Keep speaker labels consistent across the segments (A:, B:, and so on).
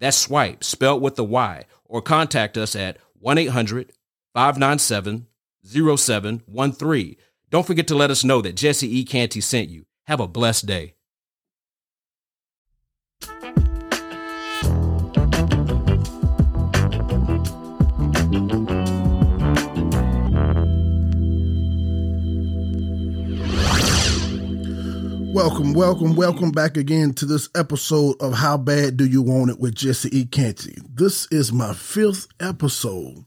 A: That's swipe, spelled with the Y, or contact us at 1 800 597 0713. Don't forget to let us know that Jesse E. Canty sent you. Have a blessed day.
B: Welcome, welcome, welcome back again to this episode of How Bad Do You Want It with Jesse E. Canty. This is my fifth episode.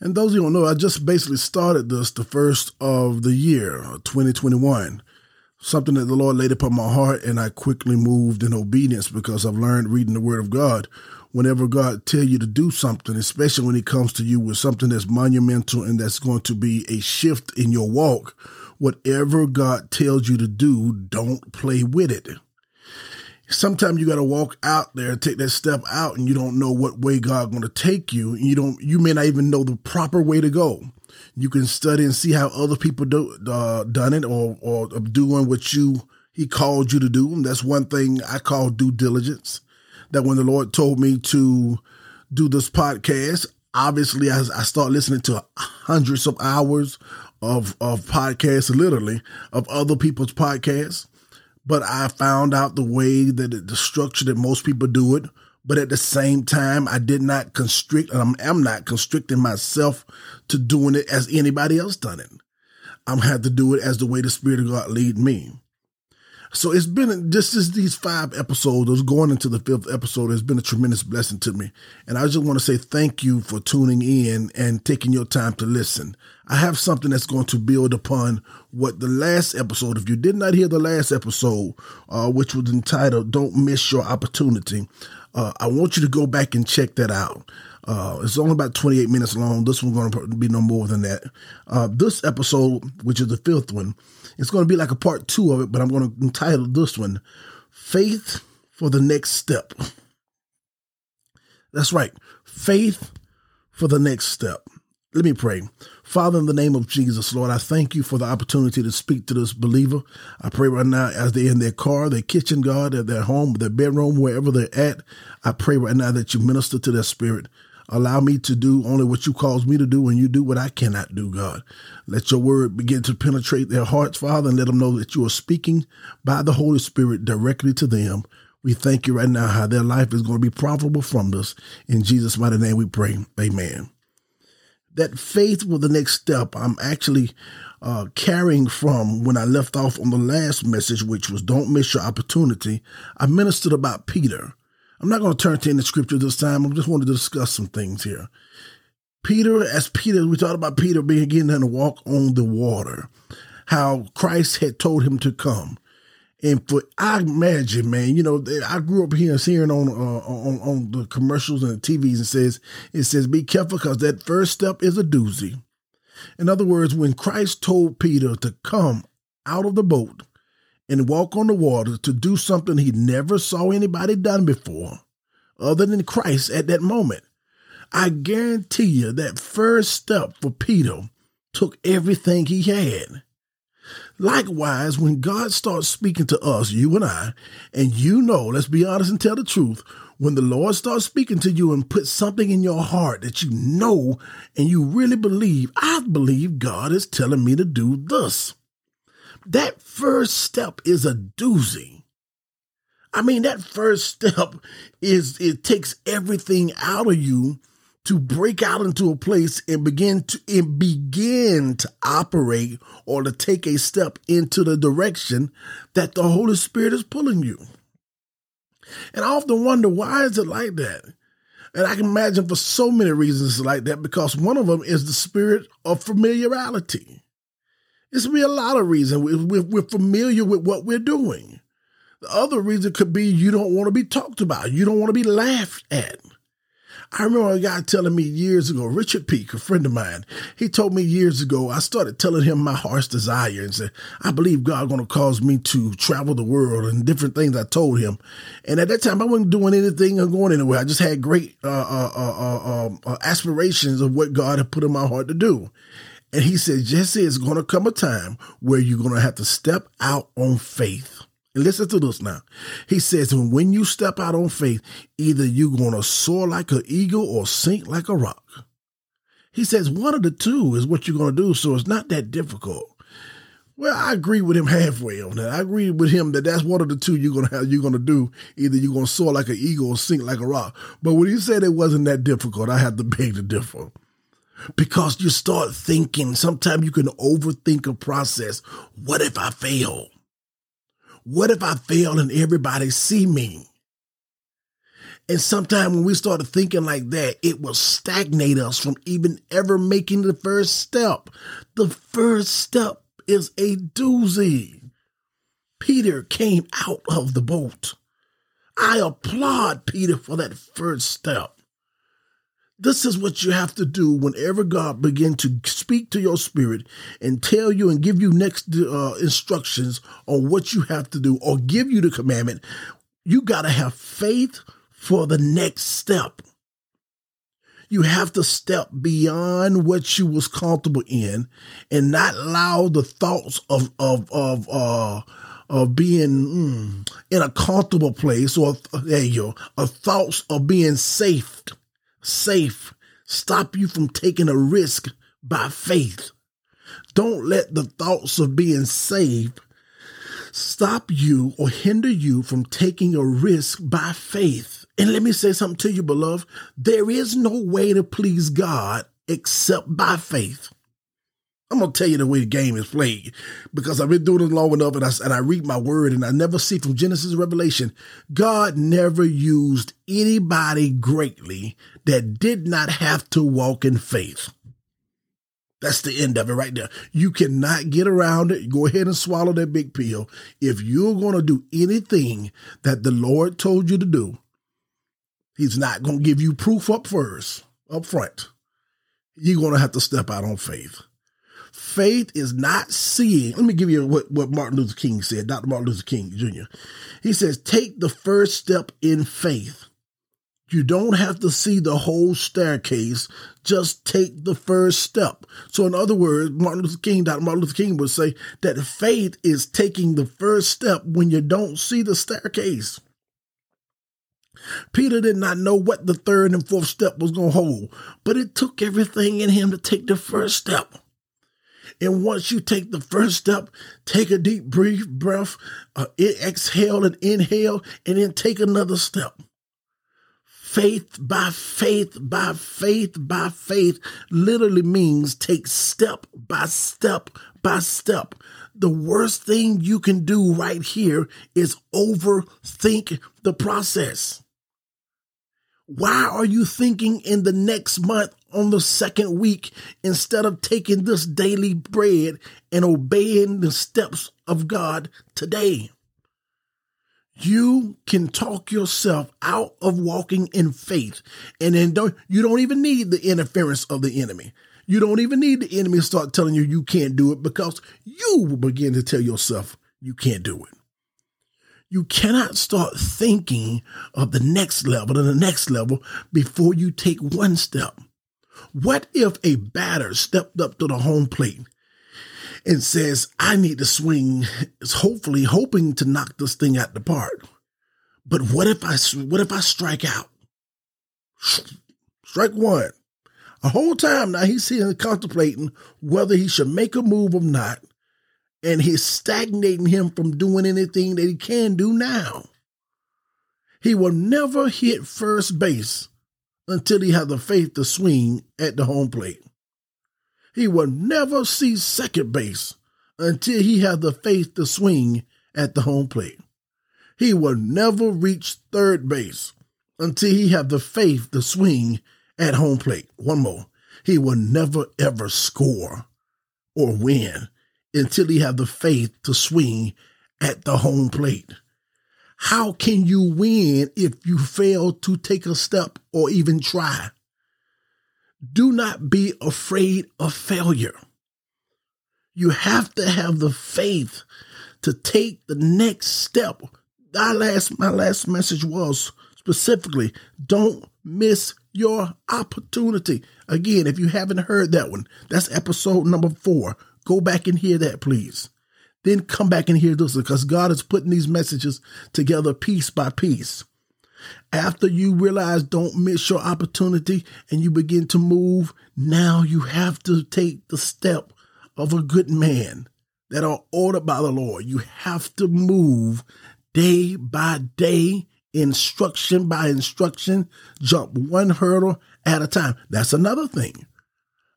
B: And those of you who don't know, I just basically started this the first of the year, uh, 2021. Something that the Lord laid upon my heart, and I quickly moved in obedience because I've learned reading the Word of God. Whenever God tell you to do something, especially when He comes to you with something that's monumental and that's going to be a shift in your walk, whatever God tells you to do, don't play with it. Sometimes you got to walk out there, take that step out, and you don't know what way God going to take you. You don't, you may not even know the proper way to go. You can study and see how other people do uh, done it, or or doing what you He called you to do. And that's one thing I call due diligence. That when the Lord told me to do this podcast, obviously I, I start listening to hundreds of hours of of podcasts, literally of other people's podcasts. But I found out the way that it, the structure that most people do it. But at the same time, I did not constrict, and I'm, I'm not constricting myself to doing it as anybody else done it. I'm had to do it as the way the Spirit of God lead me. So it's been just as these five episodes, going into the fifth episode, has been a tremendous blessing to me. And I just want to say thank you for tuning in and taking your time to listen. I have something that's going to build upon what the last episode, if you did not hear the last episode, uh, which was entitled Don't Miss Your Opportunity, uh, I want you to go back and check that out. Uh, it's only about 28 minutes long. This one's going to be no more than that. Uh, this episode, which is the fifth one, it's going to be like a part two of it, but I'm going to entitle this one Faith for the Next Step. That's right. Faith for the next step. Let me pray. Father, in the name of Jesus, Lord, I thank you for the opportunity to speak to this believer. I pray right now as they're in their car, their kitchen, God, at their home, their bedroom, wherever they're at, I pray right now that you minister to their spirit. Allow me to do only what you cause me to do and you do what I cannot do, God. Let your word begin to penetrate their hearts, Father, and let them know that you are speaking by the Holy Spirit directly to them. We thank you right now how their life is going to be profitable from this. In Jesus' mighty name we pray. Amen. That faith was the next step. I'm actually uh, carrying from when I left off on the last message, which was don't miss your opportunity. I ministered about Peter. I'm not going to turn to any scripture this time. I just wanted to discuss some things here. Peter, as Peter, we talked about Peter beginning to walk on the water, how Christ had told him to come. And for I imagine, man, you know, I grew up here hearing on uh, on on the commercials and the TVs and says it says be careful because that first step is a doozy. In other words, when Christ told Peter to come out of the boat, and walk on the water to do something he never saw anybody done before, other than Christ at that moment. I guarantee you that first step for Peter took everything he had. Likewise, when God starts speaking to us, you and I, and you know, let's be honest and tell the truth, when the Lord starts speaking to you and puts something in your heart that you know and you really believe, I believe God is telling me to do this that first step is a doozy. I mean, that first step is it takes everything out of you to break out into a place and begin to and begin to operate or to take a step into the direction that the Holy Spirit is pulling you. And I often wonder why is it like that? And I can imagine for so many reasons like that because one of them is the spirit of familiarity. It's be a lot of reasons. We're, we're familiar with what we're doing. The other reason could be you don't want to be talked about. You don't want to be laughed at. I remember a guy telling me years ago, Richard Peak, a friend of mine, he told me years ago, I started telling him my heart's desire and said, I believe God going to cause me to travel the world and different things I told him. And at that time, I wasn't doing anything or going anywhere. I just had great uh, uh, uh, um, uh, aspirations of what God had put in my heart to do. And he said, Jesse, it's going to come a time where you're going to have to step out on faith. And listen to this now. He says, when you step out on faith, either you're going to soar like an eagle or sink like a rock. He says, one of the two is what you're going to do. So it's not that difficult. Well, I agree with him halfway on that. I agree with him that that's one of the two you're gonna have. You're gonna do either you're gonna soar like an eagle or sink like a rock. But when he said it wasn't that difficult, I had to beg to differ because you start thinking. Sometimes you can overthink a process. What if I fail? What if I fail and everybody see me? And sometimes when we start thinking like that, it will stagnate us from even ever making the first step. The first step is a doozy. Peter came out of the boat. I applaud Peter for that first step. This is what you have to do whenever God begins to speak to your spirit and tell you and give you next uh, instructions on what you have to do or give you the commandment. You got to have faith for the next step. You have to step beyond what you was comfortable in and not allow the thoughts of of of uh of being mm, in a comfortable place or there you go, a thoughts of being safe safe, stop you from taking a risk by faith. Don't let the thoughts of being saved stop you or hinder you from taking a risk by faith. And let me say something to you, beloved. There is no way to please God except by faith. I'm gonna tell you the way the game is played because I've been doing it long enough, and I and I read my word, and I never see from Genesis to Revelation, God never used anybody greatly that did not have to walk in faith. That's the end of it right there. You cannot get around it. Go ahead and swallow that big pill. If you're to do anything that the Lord told you to do, He's not to give you proof up first, up front. You're to have to step out on faith. Faith is not seeing. Let me give you what, what Martin Luther King said, Dr. Martin Luther King Jr. He says, take the first step in faith. You don't have to see the whole staircase. Just take the first step. So, in other words, Martin Luther King, Dr. Martin Luther King would say that faith is taking the first step when you don't see the staircase. Peter did not know what the third and fourth step was going to hold, but it took everything in him to take the first step. And once you take the first step, take a deep brief breath, uh, exhale and inhale, and then take another step. Faith by faith by faith by faith literally means take step by step by step. The worst thing you can do right here is overthink the process. Why are you thinking in the next month on the second week instead of taking this daily bread and obeying the steps of God today? You can talk yourself out of walking in faith. And then don't you don't even need the interference of the enemy. You don't even need the enemy to start telling you you can't do it because you will begin to tell yourself you can't do it. You cannot start thinking of the next level and the next level before you take one step. What if a batter stepped up to the home plate and says, I need to swing, is hopefully hoping to knock this thing out the park. But what if I what if I strike out? Strike one. A whole time now he's sitting contemplating whether he should make a move or not and he's stagnating him from doing anything that he can do now. He will never hit first base until he has the faith to swing at the home plate. He will never see second base until he has the faith to swing at the home plate. He will never reach third base until he has the faith to swing at home plate. One more. He will never ever score or win until he have the faith to swing at the home plate. How can you win if you fail to take a step or even try? Do not be afraid of failure. You have to have the faith to take the next step. My last, my last message was specifically don't miss your opportunity. Again, if you haven't heard that one, that's episode number four. Go back and hear that, please. Then come back and hear this because God is putting these messages together piece by piece. After you realize don't miss your opportunity and you begin to move, now you have to take the step of a good man that are ordered by the Lord. You have to move day by day, instruction by instruction, jump one hurdle at a time. That's another thing.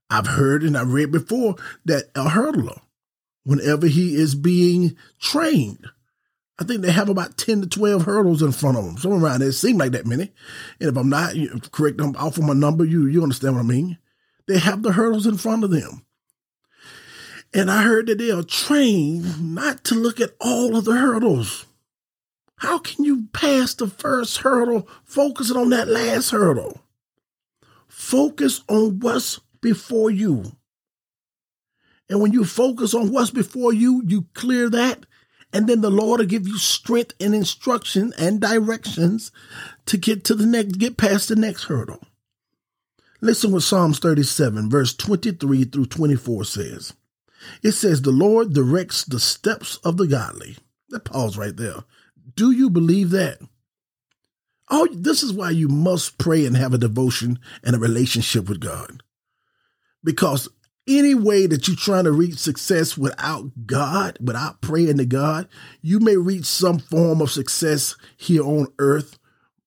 B: I've heard and I've read before that a hurdler whenever he is being trained. I think they have about 10 to 12 hurdles in front of them, somewhere around there. It seems like that many. And if I'm not correct, I'm off of my number. You, you understand what I mean? They have the hurdles in front of them. And I heard that they are trained not to look at all of the hurdles. How can you pass the first hurdle focusing on that last hurdle? Focus on what's before you. And when you focus on what's before you, you clear that. And then the Lord will give you strength and instruction and directions to get to the next, get past the next hurdle. Listen what Psalms 37, verse 23 through 24 says. It says, The Lord directs the steps of the godly. That pause right there. Do you believe that? Oh, this is why you must pray and have a devotion and a relationship with God. Because any way that you're trying to reach success without God, without praying to God, you may reach some form of success here on earth.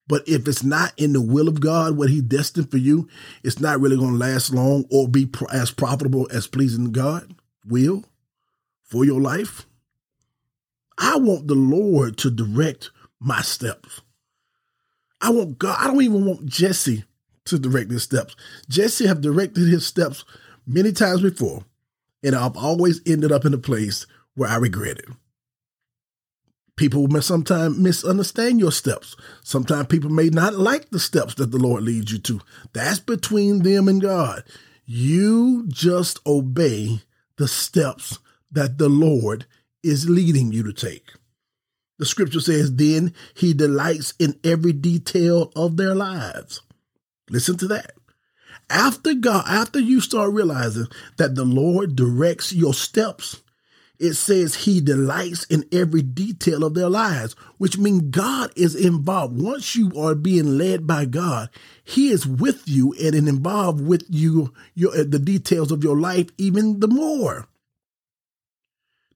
B: But if it's not in the will of God, what He destined for you, it's not really going to last long or be as profitable as pleasing God will for your life. I want the Lord to direct my steps. I want God. I don't even want Jesse to direct his steps. Jesse have directed his steps many times before, and I've always ended up in a place where I regret it. People may sometimes misunderstand your steps. Sometimes people may not like the steps that the Lord leads you to. That's between them and God. You just obey the steps that the Lord is leading you to take. The scripture says, Then he delights in every detail of their lives. Listen to that. After God, after you start realizing that the Lord directs your steps, it says he delights in every detail of their lives, which means God is involved. Once you are being led by God, he is with you and involved with you, your, the details of your life even the more.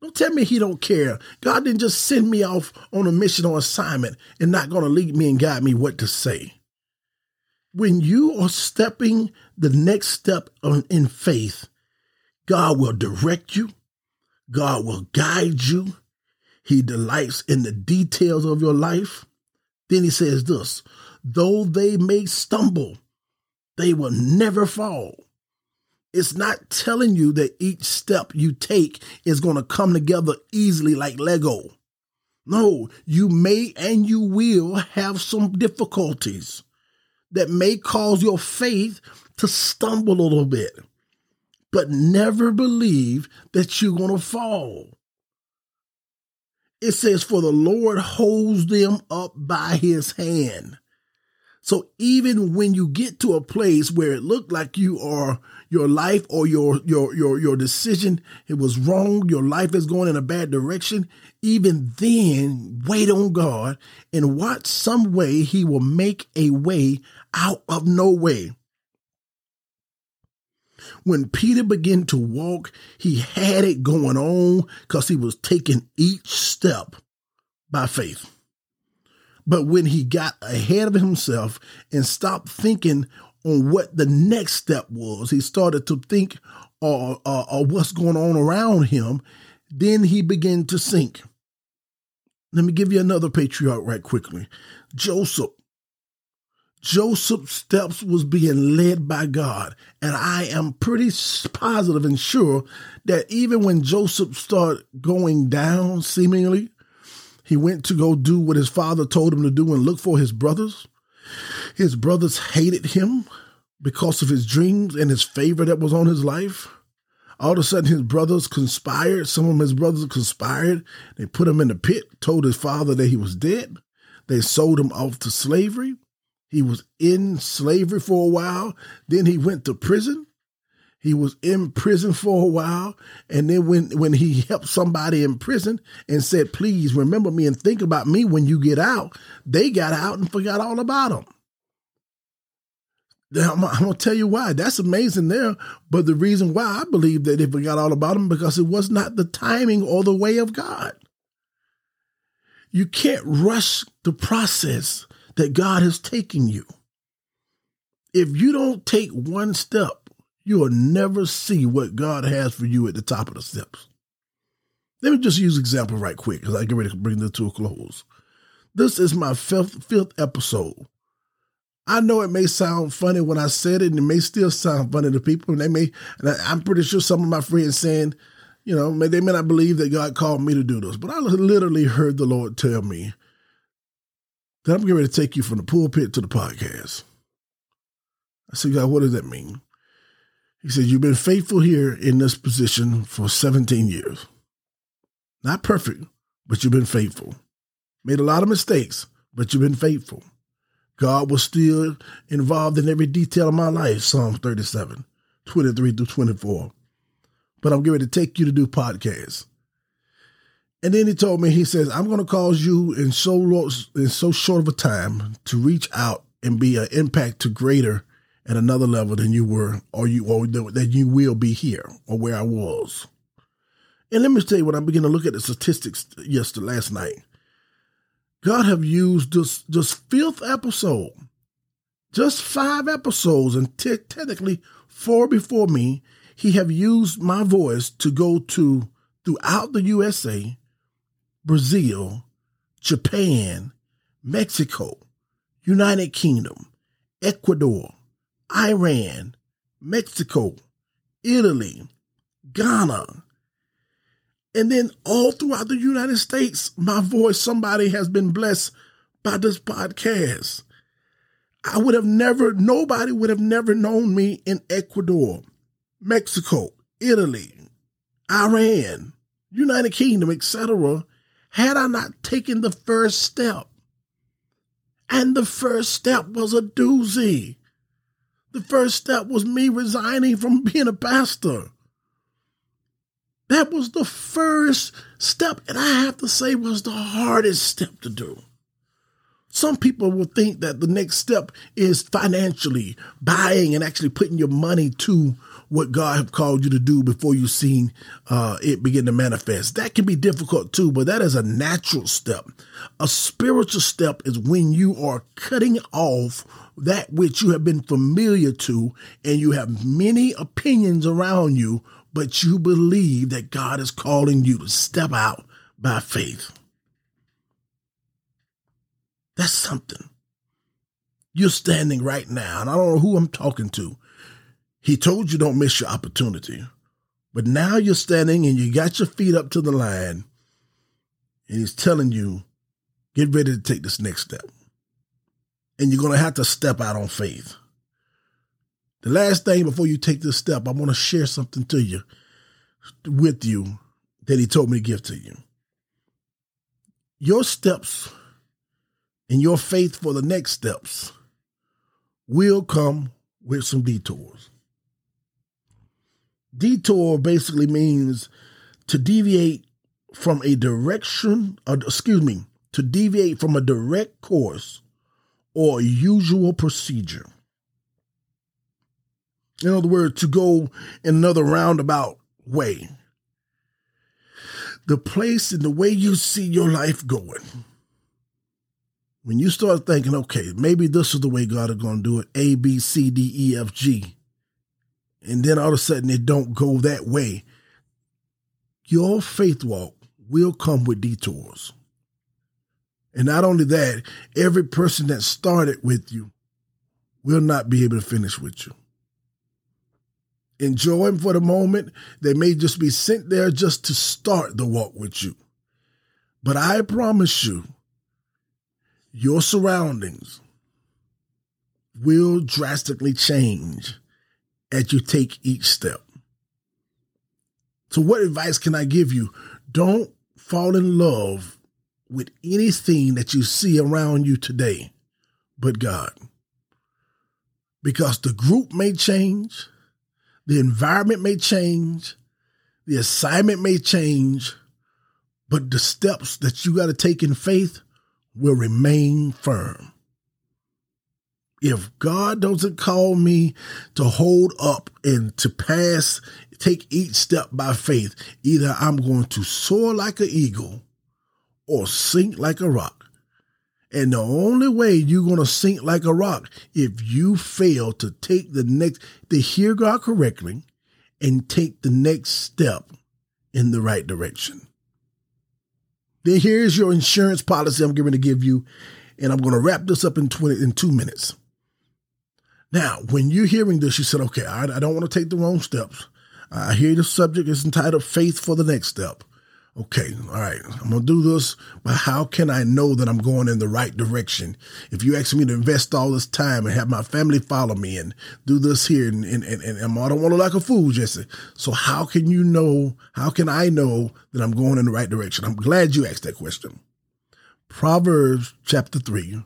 B: Don't tell me he don't care. God didn't just send me off on a mission or assignment and not going to lead me and guide me what to say when you are stepping the next step in faith, God will direct you. God will guide you. He delights in the details of your life. Then he says this, though they may stumble, they will never fall. It's not telling you that each step you take is going to come together easily like Lego. No, you may and you will have some difficulties that may cause your faith to stumble a little bit, but never believe that you're going to fall. It says, For the Lord holds them up by his hand. So even when you get to a place where it looked like you are your life or your your your your decision it was wrong, your life is going in a bad direction, even then wait on God and watch some way he will make a way out of no way. When Peter began to walk, he had it going on because he was taking each step by faith. But when he got ahead of himself and stopped thinking on what the next step was, he started to think uh, uh, uh, what's going on around him. Then he began to sink. Let me give you another patriarch right quickly. Joseph. Joseph's steps was being led by God. And I am pretty positive and sure that even when Joseph started going down seemingly, He went to go do what his father told him to do and look for his brothers. His brothers hated him because of his dreams and his favor that was on his life. All of a sudden, his brothers conspired. Some of his brothers conspired. They put him in the pit, told his father that he was dead. They sold him off to slavery. He was in slavery for a while. Then he went to prison. He was in prison for a while. And then when, when he helped somebody in prison and said, please remember me and think about me when you get out, they got out and forgot all about him. Now, I'm, I'm going to tell you why. That's amazing there. But the reason why I believe that they forgot all about him because it was not the timing or the way of God. You can't rush the process that God has taken you. If you don't take one step, you will never see what God has for you at the top of the steps. Let me just use example right quick because I get ready to bring this to a close. This is my fifth, fifth episode I know it may sound funny when I said it, and it may still sound funny to people. And they may, and I, am pretty sure some of my friends saying, you know, they may not believe that God called me to do this, but I literally heard the Lord tell me that I'm getting ready to take you from the pulpit to the podcast. I said, God, what does that mean? He said, You've been faithful here in this position for 17 years. Not perfect, but you've been faithful. Made a lot of mistakes, but you've been faithful. God was still involved in every detail of my life, Psalms 37, 23 through 24. But I'm getting ready to take you to do podcasts. And then he told me, he says, I'm going to cause you in so in so short of a time to reach out and be an impact to greater at another level than you were, or you or that you will be here or where I was. And let me tell you, when I begin to look at the statistics yesterday last night, God have used this just fifth episode, just five episodes, and technically four before me. He have used my voice to go to throughout the USA, Brazil, Japan, Mexico, United Kingdom, Ecuador, Iran, Mexico, Italy, Ghana, and then all throughout the United States, my voice, somebody has been blessed by this podcast. I would have never, nobody would have never known me in Ecuador, Mexico, Italy, Iran, United Kingdom, etc., had I not taken the first step. And the first step was a doozy. The first step was me resigning from being a pastor. That was the first step, and I have to say was the hardest step to do. Some people will think that the next step is financially buying and actually putting your money to what God have called you to do before you've seen uh, it begin to manifest. That can be difficult too, but that is a natural step. A spiritual step is when you are cutting off that which you have been familiar to and you have many opinions around you but you believe that God is calling you to step out by faith. That's something. You're standing right now, and I don't know who I'm talking to. He told you don't miss your opportunity. But now you're standing and you got your feet up to the line, and he's telling you, get ready to take this next step. And you're going to have to step out on faith. The last thing before you take this step, I want to share something to you, with you, that he told me to give to you. Your steps and your faith for the next steps will come with some detours. Detour basically means to deviate from a direction, or, excuse me, to deviate from a direct course or usual procedure. In other words, to go in another roundabout way. The place and the way you see your life going. When you start thinking, okay, maybe this is the way God is going to do it A, B, C, D, E, F, G. And then all of a sudden it don't go that way. Your faith walk will come with detours. And not only that, every person that started with you will not be able to finish with you enjoy them for the moment. They may just be sent there just to start the walk with you. But I promise you, your surroundings will drastically change as you take each step. So, what advice can I give you? Don't fall in love with anything that you see around you today but God. Because the group may change, the environment may change, the assignment may change, but the steps that you got to take in faith will remain firm. If God doesn't call me to hold up and to pass, take each step by faith, either I'm going to soar like an eagle or sink like a rock. And the only way you're going to sink like a rock if you fail to take the next, to hear God correctly and take the next step in the right direction. Then here's your insurance policy I'm going to give you, and I'm going to wrap this up in 20 in two minutes. Now, when you're hearing this, you said, okay, I, I don't want to take the wrong steps. I hear the subject is entitled Faith for the Next Step okay, all right, I'm gonna do this, but how can I know that I'm going in the right direction? If you ask me to invest all this time and have my family follow me and do this here, and, and, and, and I don't want to look like a fool, Jesse. So how can you know, how can I know that I'm going in the right direction? I'm glad you asked that question. Proverbs chapter 3, you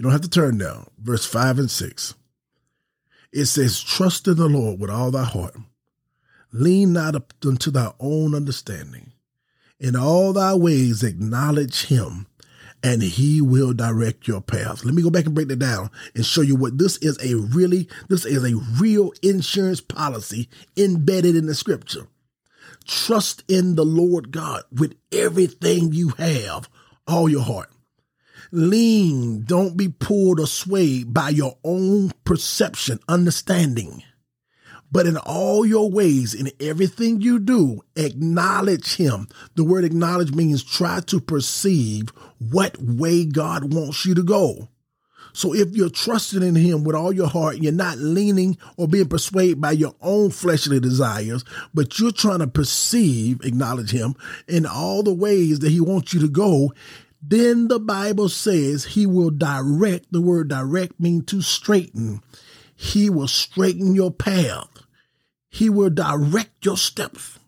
B: don't have to turn now, verse 5 and 6. It says, Trust in the Lord with all thy heart. Lean not unto thy own understanding in all thy ways, acknowledge him, and he will direct your path. Let me go back and break that down and show you what this is a really, this is a real insurance policy embedded in the scripture. Trust in the Lord God with everything you have, all your heart. Lean, don't be pulled or swayed by your own perception, understanding. But in all your ways, in everything you do, acknowledge him. The word acknowledge means try to perceive what way God wants you to go. So if you're trusting in him with all your heart, you're not leaning or being persuaded by your own fleshly desires, but you're trying to perceive, acknowledge him in all the ways that he wants you to go, then the Bible says he will direct. The word direct means to straighten. He will straighten your path. He will direct your steps.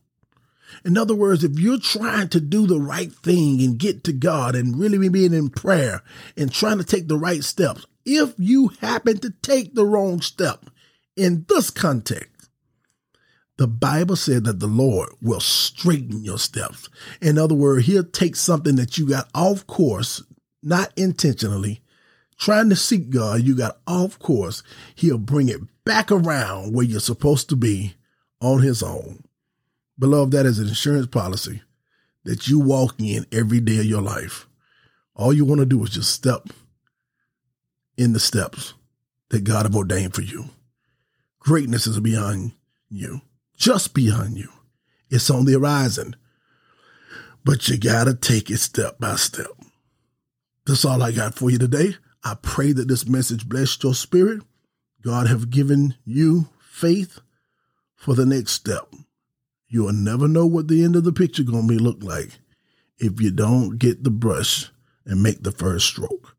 B: In other words, if you're trying to do the right thing and get to God and really being in prayer and trying to take the right steps, if you happen to take the wrong step in this context, the Bible said that the Lord will straighten your steps. In other words, he'll take something that you got off course, not intentionally, trying to seek God, you got off course. He'll bring it back around where you're supposed to be on his own. Beloved, that is an insurance policy that you walk in every day of your life. All you want to do is just step in the steps that God have ordained for you. Greatness is beyond you, just beyond you. It's on the horizon, but you got to take it step by step. That's all I got for you today. I pray that this message blessed your spirit. God have given you faith for the next step. You'll never know what the end of the picture gonna be look like if you don't get the brush and make the first stroke.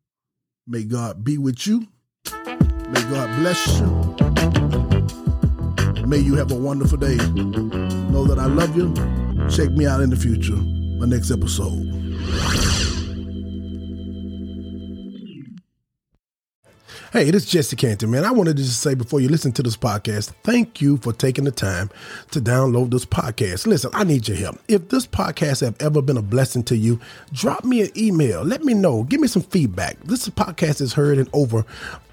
B: May God be with you. May God bless you. May you have a wonderful day. Know that I love you. Check me out in the future, my next episode. Hey, this is Jesse Canty, man. I wanted to just say before you listen to this podcast, thank you for taking the time to download this podcast. Listen, I need your help. If this podcast have ever been a blessing to you, drop me an email. Let me know. Give me some feedback. This podcast is heard in over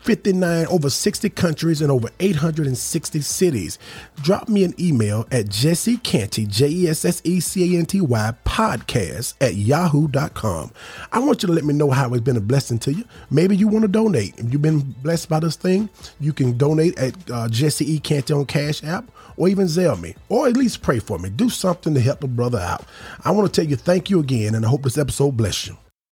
B: 59, over 60 countries and over 860 cities. Drop me an email at Jesse Canty, J E S S E C A N T Y, podcast at yahoo.com. I want you to let me know how it's been a blessing to you. Maybe you want to donate. If you've been blessed by this thing, you can donate at uh, Jesse E. Canty on Cash App or even Zelle me, or at least pray for me. Do something to help a brother out. I want to tell you thank you again, and I hope this episode bless you.